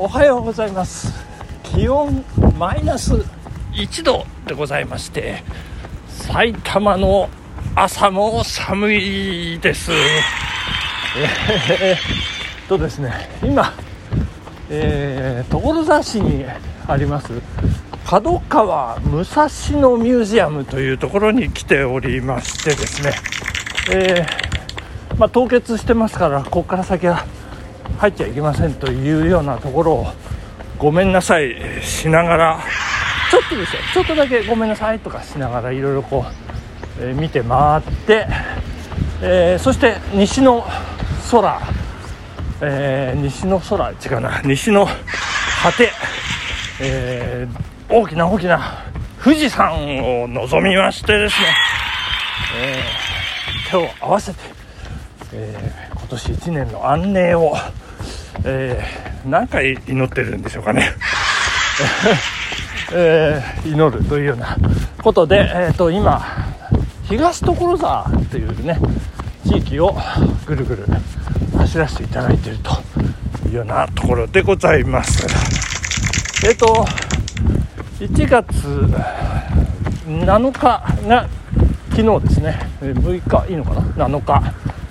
おはようございます。気温マイナス1度でございまして埼玉の朝も寒いです。えー、とですね。今、えー、所沢市にあります角川武蔵野ミュージアムというところに来ておりましてですね、えー、まあ、凍結してますからここから先は入っちゃいけませんというようなところをごめんなさいしながらちょっとですよ。ちょっとだけごめんなさいとかしながらいろいろこう、えー、見て回って、えー、そして西の空、えー、西の空違うな西の果て、え大きな大きな富士山を望みましてですね、え手を合わせて、え今年1年の安寧をえー、何回祈ってるんでしょうかね、えー、祈るというようなことで、えーと、今東所沢というね地域をぐるぐる走らせていただいているというようなところでございます。えっ、ー、と1月7日が昨日ですね6日いいのかな？7日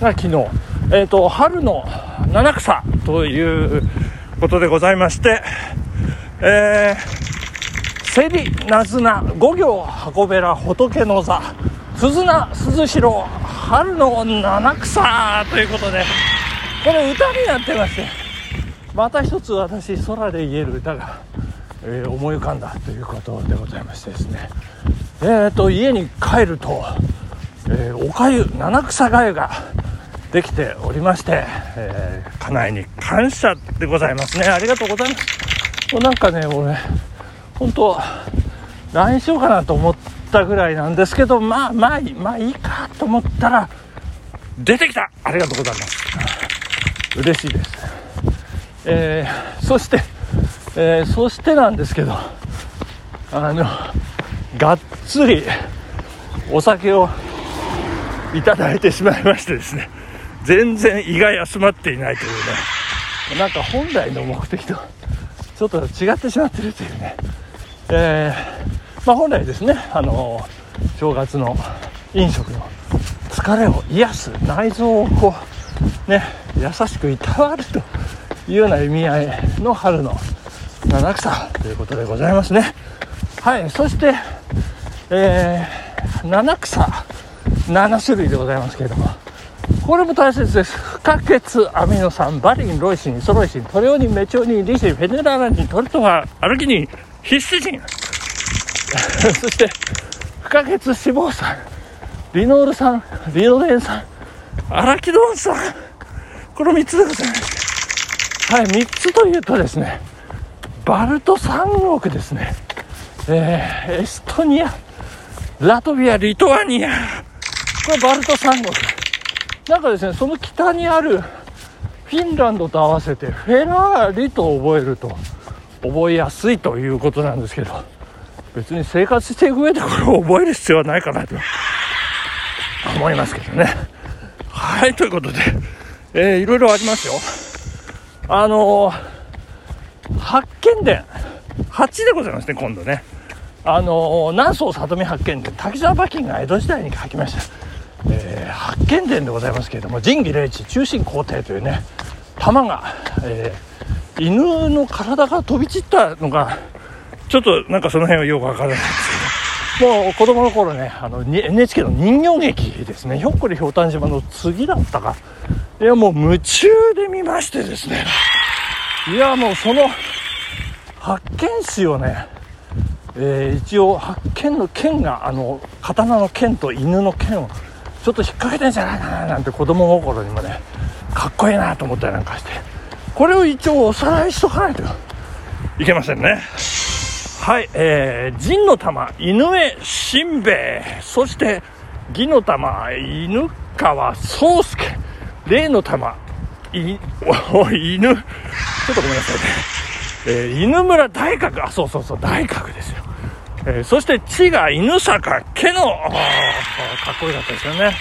が昨日。えっ、ー、と春の七草ということでございまして、えー、セリ、ナズナ、五行、箱べら、仏の座、鈴名、鈴代、春の七草ということで、これ歌になってまして、また一つ私、空で言える歌が、えー、思い浮かんだということでございましてですね、えーと、家に帰ると、えー、おかゆ、七草がゆが、できておりまして、えー、家内に感謝でございますね。ありがとうございます。もうなんかね、俺、本当 LINE しようかなと思ったぐらいなんですけど、まあまあ、まあいいかと思ったら、出てきたありがとうございます。嬉しいです。えー、そして、えー、そしてなんですけど、あの、がっつりお酒をいただいてしまいましてですね、全然胃が休まっていないというね。なんか本来の目的とちょっと違ってしまってるというね、えー、まあ、本来ですね、あのー、正月の飲食の疲れを癒す内臓をこうね優しくいたわるというような意味合いの春の七草ということでございますね。はいそして、えー、七草。7種類でございますけれども。これも大切です。不可欠アミノ酸、バリン、ロイシン、イソロイシン、トレオニン、メチオニン、リシン、フェネララニン、トルトガ、アルギニン、ヒスチジン。そして、不可欠脂肪酸、リノール酸、リノレン酸、アラキドン酸。この3つでございます。はい、3つというとですね、バルト三国ですね。えー、エストニア、ラトビア、リトアニア。これバルト三国。なんかですね、その北にあるフィンランドと合わせてフェラーリと覚えると覚えやすいということなんですけど、別に生活していく上でこれを覚える必要はないかなと思いますけどね。はい、ということで、えー、いろいろありますよ。あのー、発見伝、8でございますね、今度ね。あのー、南宋里見発見伝、滝沢馬琴が江戸時代に書きました。えー、発見伝でございますけれども神器霊地中心皇帝というね玉が、えー、犬の体が飛び散ったのがちょっとなんかその辺はよくわからないんですけどもう子供の頃ねあの NHK の人形劇ですねひょっこりひょうたん島の次だったか。いやもう夢中で見ましてですね。いやもうその発見士をねえー、一応発見の剣があの刀の剣と犬の剣をちょっと引っ掛けてんじゃないかななんて子供心にもねかっこいいなと思ったりなんかして。これを一応おさらいしとかないと。いけませんね。はいえー、陣の玉犬江しんべヱ。そして義の玉犬川宗介。霊の玉い お犬。ちょっとごめんなさいね、えー、犬村大角あそうそうそう大角ですよ。えー、そして地が犬坂家の、かっこよかったですよね。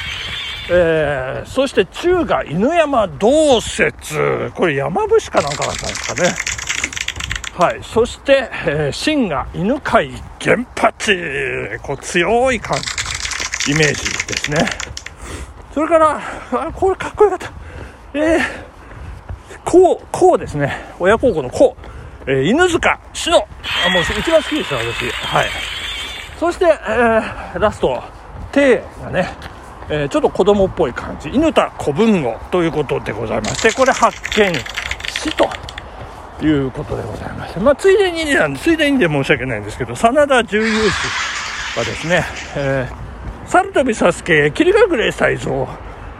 えー、そして中が犬山道説。これ山伏かなんかだったんですかね。はい、そして、えー、新が犬飼原発こう強い感イメージですねそれからあこれかっこよかったえー、こうこうですね親孝行のこう、えー、犬塚志乃あもう一番好きですよ私。はい。そして、えー、ラスト。テイがね、えー、ちょっと子供っぽい感じ。犬田古文語ということでございましてこれ発見死ということでございまして、まあ、ついでになんで、ついでにで申し訳ないんですけど、真田重勇士はですね、えー、猿飛佐助、霧隠れ才蔵、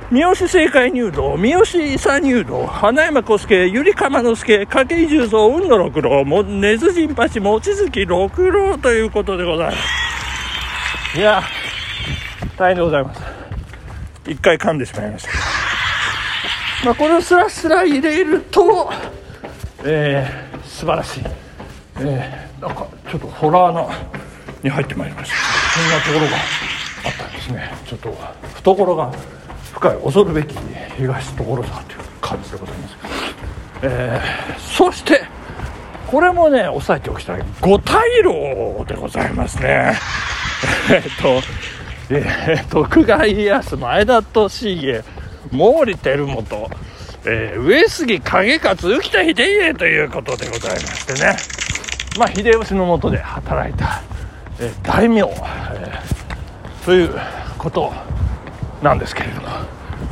三好政界入道、三好伊入道、花山小助、百合釜之助、掛井重蔵、雲野六郎、も根津陣八、望月六郎ということでございます。いや、大変でございます。一回噛んでしまいましたけど。まあ、これをスラスラ入れると、えー、素晴らしい、えー、なんかちょっとホラーなに入ってまいりましたそんなところがあったんですねちょっと懐が深い恐るべき東所沢という感じでございます、えー、そしてこれもね押さえておきたい。五大老でございますね。えっとえー、徳川家康前田利家毛利輝元。えー、上杉景勝浮田秀家ということでございましてね、まあ、秀吉のもとで働いた、えー、大名、えー、ということをなんですけれども。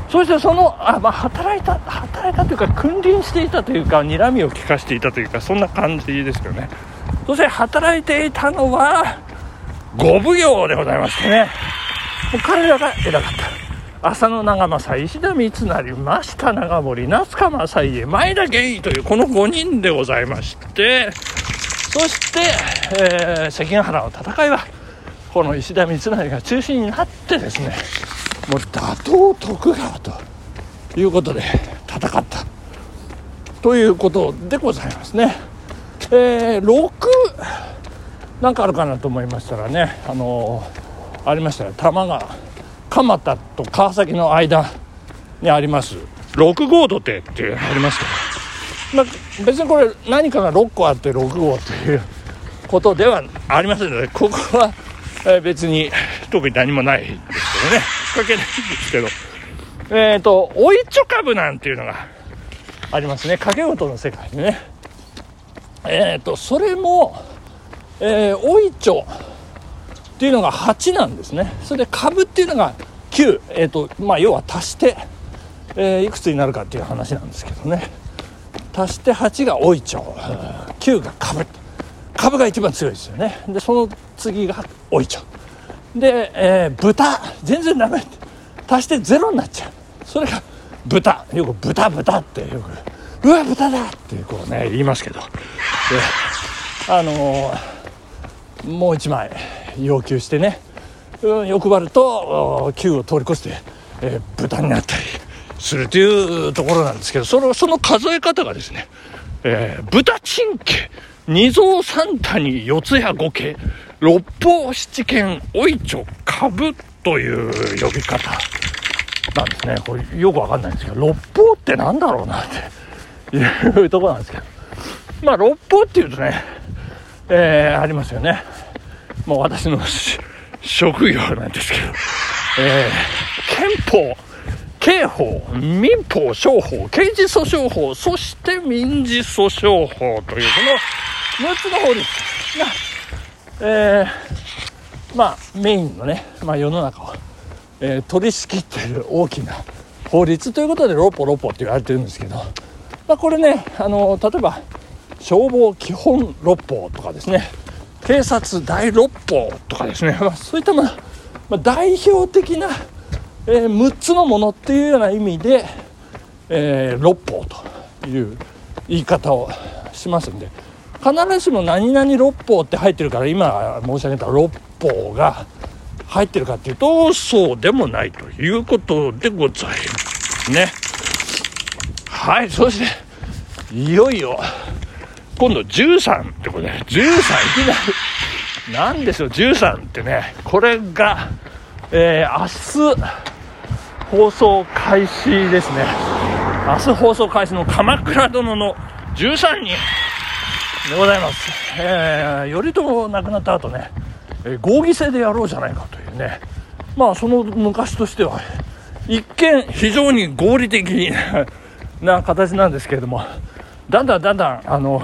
そしてそのあ、まあ、働いた働いたというか君臨していたというか睨みを利かしていたというかそんな感じですよね。そして働いていたのは五奉行でございましてね。もう彼らが偉かった。浅野長政石田三成増下長森夏川正家前田源というこの5人でございまして。そして、えー、関ヶ原の戦いはこの石田三成が中心になってですねもう打倒徳川ということで戦った。ということでございますね。えー、6なんかあるかなと思いましたらねあのー、ありましたよ玉川蒲田と川崎の間にあります。6号土手ってありますけど、まあ、別にこれ何かが6個あって6号ということではありませんのでここは別に。特に何もないですけどね引っ掛けないんですけど。えっ、ー、とおいちょ株なんていうのがありますね。掛け事の世界でね。えっ、ー、とそれも、えー、おいちょっていうのが8なんですね。それで株っていうのが9、えーとまあ、要は足して、えー、いくつになるかっていう話なんですけどね。足して8がおいちょ。9が株。株が一番強いですよね。でその次がおいちょ。で、えー、豚全然ダメ足して0になっちゃう。それが豚。よく豚豚ってよくうわ豚だってこうね言いますけど。であのー、もう1枚要求してね、うん、欲張ると9を通り越して、えー、豚になったりするというところなんですけどそのその数え方がですね、えー、豚珍家二蔵三谷四谷五家六方七軒おいちょ株という呼び方なんですね。これよくわかんないんですけど六方ってなんだろうなっていうとこなんですけど。まあ六方っていうとね、えー、ありますよね。もう私の職業なんですけど、えー、憲法、刑法、民法、商法、刑事訴訟法、そして民事訴訟法というこの6つの法律。が、えー、まあメインのね、まあ、世の中を、えー、取り仕切っている大きな法律ということで六法六法って言われてるんですけど、まあ、これねあの例えば消防基本六法とかですね警察第六法とかですね、まあ、そういったもの、まあ、代表的な、えー、6つのものっていうような意味で、えー、六法という言い方をしますんで必ずしも何々六法って入ってるから今申し上げた六法が入ってるかっていうとそうでもないということでございますね。はいそしていよいよ今度13ってことで13いきなり。なんですよ13ってねこれが、えー、明日放送開始ですね。明日放送開始の「鎌倉殿の13人」でございます、えー、頼朝亡くなった後ね、えー、合議制でやろうじゃないかというね。まあその昔としては一見非常に合理的 な形なんですけれどもだんだんだんだんあの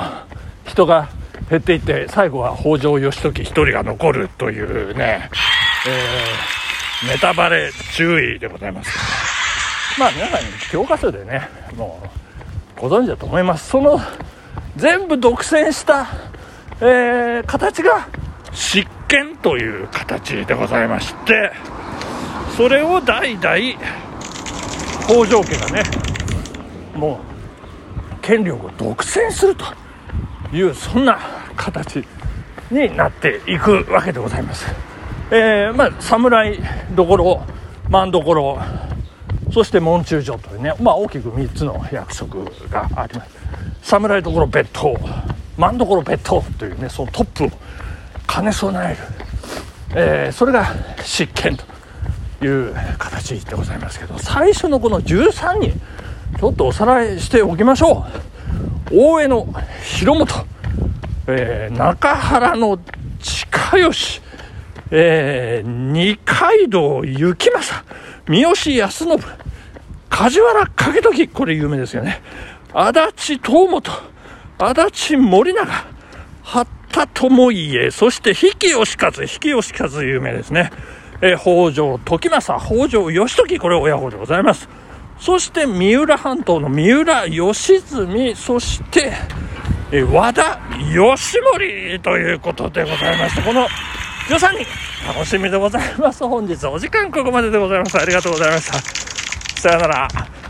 人が減っていって最後は北条義時1人が残るというね、えー、ネタバレ注意でございます。まあ皆さん教科書でねもうご存知だと思います。その全部独占した、えー、形が執権という形でございましてそれを代々北条家がねもう権力を独占するというそんな形になっていくわけでございます。えー、まあ、侍どころ、万所、そして門中所というね、まあ、大きく3つの約束があります。侍どころ別当、万所別当というね、そのトップを兼ね備える、えー、それが執権という形でございますけど、最初のこの13人、ちょっとおさらいしておきましょう。大江の広元、えー、中原の近吉、えー、二階堂幸正、三好康信、梶原景時、これ有名ですよね。足立東本、足立森永、八田智家、そして比企義和、比企義和有名ですね。えー、北条時政、北条義時、これ親子でございます。そして三浦半島の三浦義澄、そして、え和田義盛ということでございまして、この13人、楽しみでございます。本日お時間ここまででございます。ありがとうございました。さよなら。